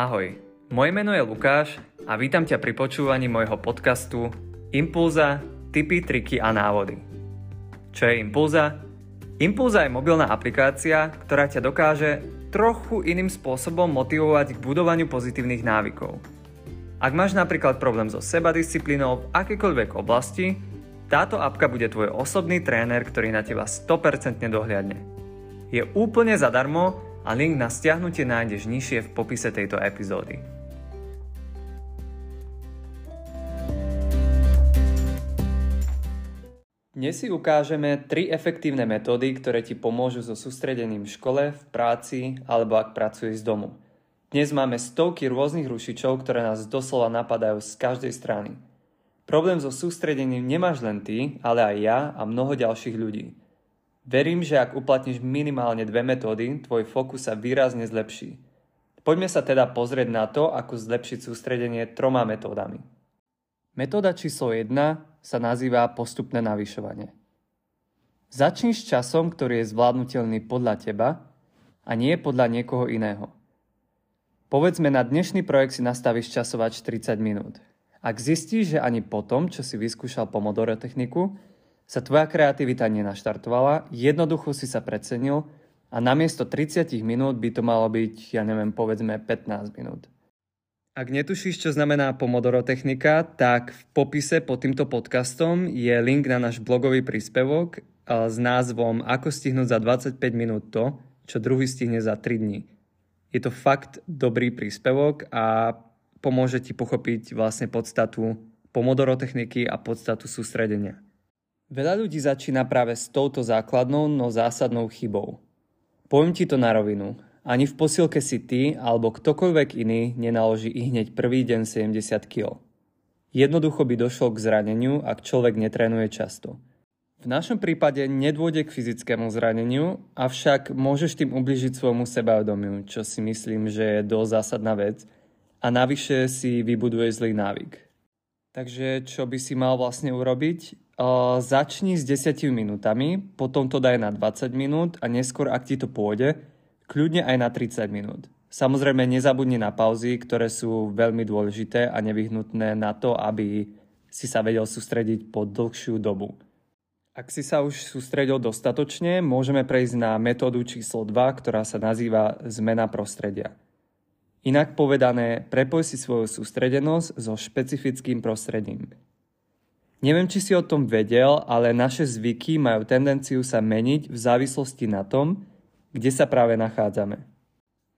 Ahoj, moje meno je Lukáš a vítam ťa pri počúvaní môjho podcastu Impulza, tipy, triky a návody. Čo je Impulza? Impulza je mobilná aplikácia, ktorá ťa dokáže trochu iným spôsobom motivovať k budovaniu pozitívnych návykov. Ak máš napríklad problém so sebadisciplínou v akékoľvek oblasti, táto apka bude tvoj osobný tréner, ktorý na teba 100% dohliadne. Je úplne zadarmo a link na stiahnutie nájdeš nižšie v popise tejto epizódy. Dnes si ukážeme tri efektívne metódy, ktoré ti pomôžu so sústredením v škole, v práci alebo ak pracuješ z domu. Dnes máme stovky rôznych rušičov, ktoré nás doslova napadajú z každej strany. Problém so sústredením nemáš len ty, ale aj ja a mnoho ďalších ľudí. Verím, že ak uplatníš minimálne dve metódy, tvoj fokus sa výrazne zlepší. Poďme sa teda pozrieť na to, ako zlepšiť sústredenie troma metódami. Metóda číslo 1 sa nazýva postupné navyšovanie. Začni s časom, ktorý je zvládnutelný podľa teba a nie podľa niekoho iného. Povedzme, na dnešný projekt si nastavíš časovať 30 minút. Ak zistíš, že ani potom, čo si vyskúšal Pomodoro techniku, sa tvoja kreativita nenaštartovala, jednoducho si sa precenil a namiesto 30 minút by to malo byť, ja neviem, povedzme 15 minút. Ak netušíš, čo znamená Pomodoro technika, tak v popise pod týmto podcastom je link na náš blogový príspevok s názvom Ako stihnúť za 25 minút to, čo druhý stihne za 3 dní. Je to fakt dobrý príspevok a pomôže ti pochopiť vlastne podstatu Pomodoro techniky a podstatu sústredenia. Veľa ľudí začína práve s touto základnou, no zásadnou chybou. Poviem ti to na rovinu. Ani v posilke si ty alebo ktokoľvek iný nenaloží i hneď prvý deň 70 kg. Jednoducho by došlo k zraneniu, ak človek netrénuje často. V našom prípade nedôjde k fyzickému zraneniu, avšak môžeš tým ubližiť svojmu sebavedomiu, čo si myslím, že je dosť zásadná vec a navyše si vybuduje zlý návyk. Takže čo by si mal vlastne urobiť? Uh, začni s 10 minútami, potom to daj na 20 minút a neskôr, ak ti to pôjde, kľudne aj na 30 minút. Samozrejme nezabudni na pauzy, ktoré sú veľmi dôležité a nevyhnutné na to, aby si sa vedel sústrediť po dlhšiu dobu. Ak si sa už sústredil dostatočne, môžeme prejsť na metódu číslo 2, ktorá sa nazýva zmena prostredia. Inak povedané, prepoj si svoju sústredenosť so špecifickým prostredím. Neviem, či si o tom vedel, ale naše zvyky majú tendenciu sa meniť v závislosti na tom, kde sa práve nachádzame.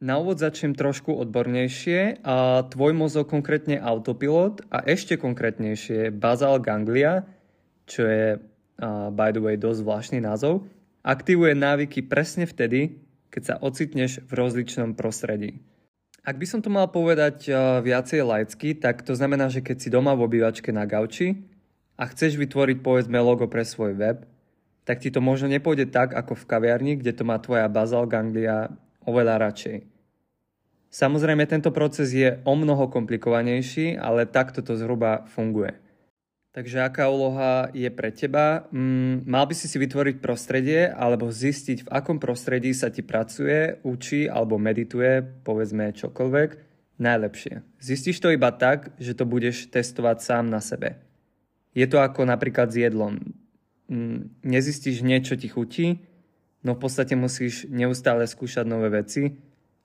Na úvod začnem trošku odbornejšie a tvoj mozog konkrétne autopilot a ešte konkrétnejšie bazal ganglia, čo je uh, by the way dosť zvláštny názov, aktivuje návyky presne vtedy, keď sa ocitneš v rozličnom prostredí. Ak by som to mal povedať uh, viacej laicky, tak to znamená, že keď si doma v obývačke na gauči, a chceš vytvoriť povedzme logo pre svoj web, tak ti to možno nepôjde tak ako v kaviarni, kde to má tvoja bazal ganglia oveľa radšej. Samozrejme, tento proces je o mnoho komplikovanejší, ale takto to zhruba funguje. Takže aká úloha je pre teba? Mm, mal by si si vytvoriť prostredie alebo zistiť, v akom prostredí sa ti pracuje, učí alebo medituje, povedzme čokoľvek, najlepšie. Zistíš to iba tak, že to budeš testovať sám na sebe. Je to ako napríklad s jedlom. Mm, nezistíš niečo ti chutí, no v podstate musíš neustále skúšať nové veci,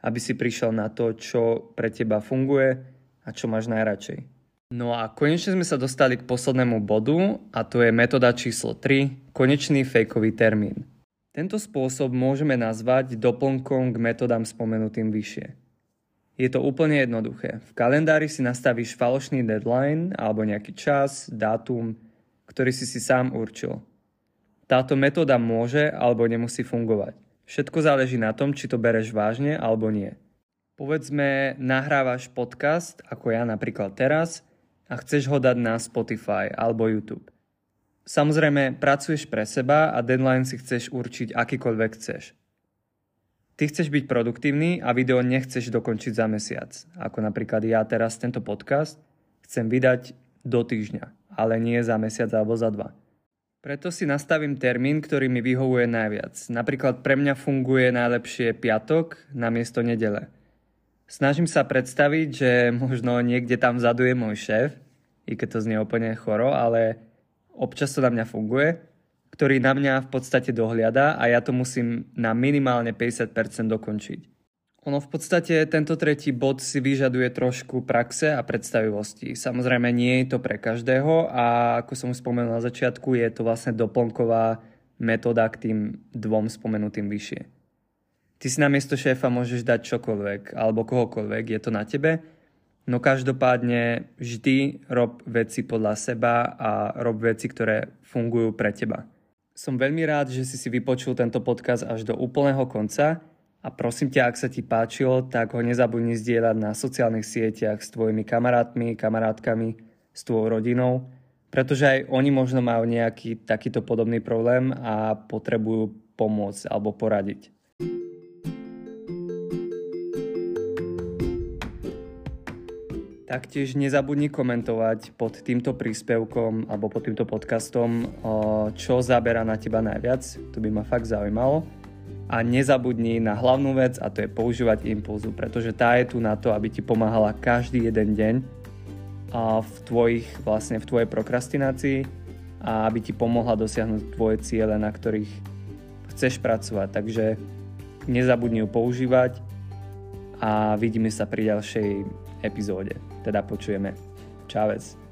aby si prišiel na to, čo pre teba funguje a čo máš najradšej. No a konečne sme sa dostali k poslednému bodu a to je metóda číslo 3, konečný fejkový termín. Tento spôsob môžeme nazvať doplnkom k metodám spomenutým vyššie. Je to úplne jednoduché. V kalendári si nastavíš falošný deadline alebo nejaký čas, dátum, ktorý si si sám určil. Táto metóda môže alebo nemusí fungovať. Všetko záleží na tom, či to bereš vážne alebo nie. Povedzme, nahrávaš podcast, ako ja napríklad teraz, a chceš ho dať na Spotify alebo YouTube. Samozrejme, pracuješ pre seba a deadline si chceš určiť akýkoľvek chceš. Ty chceš byť produktívny a video nechceš dokončiť za mesiac. Ako napríklad ja teraz tento podcast chcem vydať do týždňa, ale nie za mesiac alebo za dva. Preto si nastavím termín, ktorý mi vyhovuje najviac. Napríklad pre mňa funguje najlepšie piatok na miesto nedele. Snažím sa predstaviť, že možno niekde tam vzadu je môj šéf, i keď to znie úplne choro, ale občas to na mňa funguje, ktorý na mňa v podstate dohliada a ja to musím na minimálne 50% dokončiť. Ono v podstate tento tretí bod si vyžaduje trošku praxe a predstavivosti. Samozrejme nie je to pre každého a ako som už spomenul na začiatku, je to vlastne doplnková metóda k tým dvom spomenutým vyššie. Ty si na miesto šéfa môžeš dať čokoľvek alebo kohokoľvek, je to na tebe. No každopádne vždy rob veci podľa seba a rob veci, ktoré fungujú pre teba. Som veľmi rád, že si si vypočul tento podcast až do úplného konca a prosím ťa, ak sa ti páčilo, tak ho nezabudni zdieľať na sociálnych sieťach s tvojimi kamarátmi, kamarátkami, s tvojou rodinou, pretože aj oni možno majú nejaký takýto podobný problém a potrebujú pomôcť alebo poradiť. Taktiež nezabudni komentovať pod týmto príspevkom alebo pod týmto podcastom, čo zabera na teba najviac. To by ma fakt zaujímalo. A nezabudni na hlavnú vec a to je používať impulzu, pretože tá je tu na to, aby ti pomáhala každý jeden deň v tvojich, vlastne v tvojej prokrastinácii a aby ti pomohla dosiahnuť tvoje ciele, na ktorých chceš pracovať. Takže nezabudni ju používať a vidíme sa pri ďalšej epizóde. Teda počujeme. Čávec.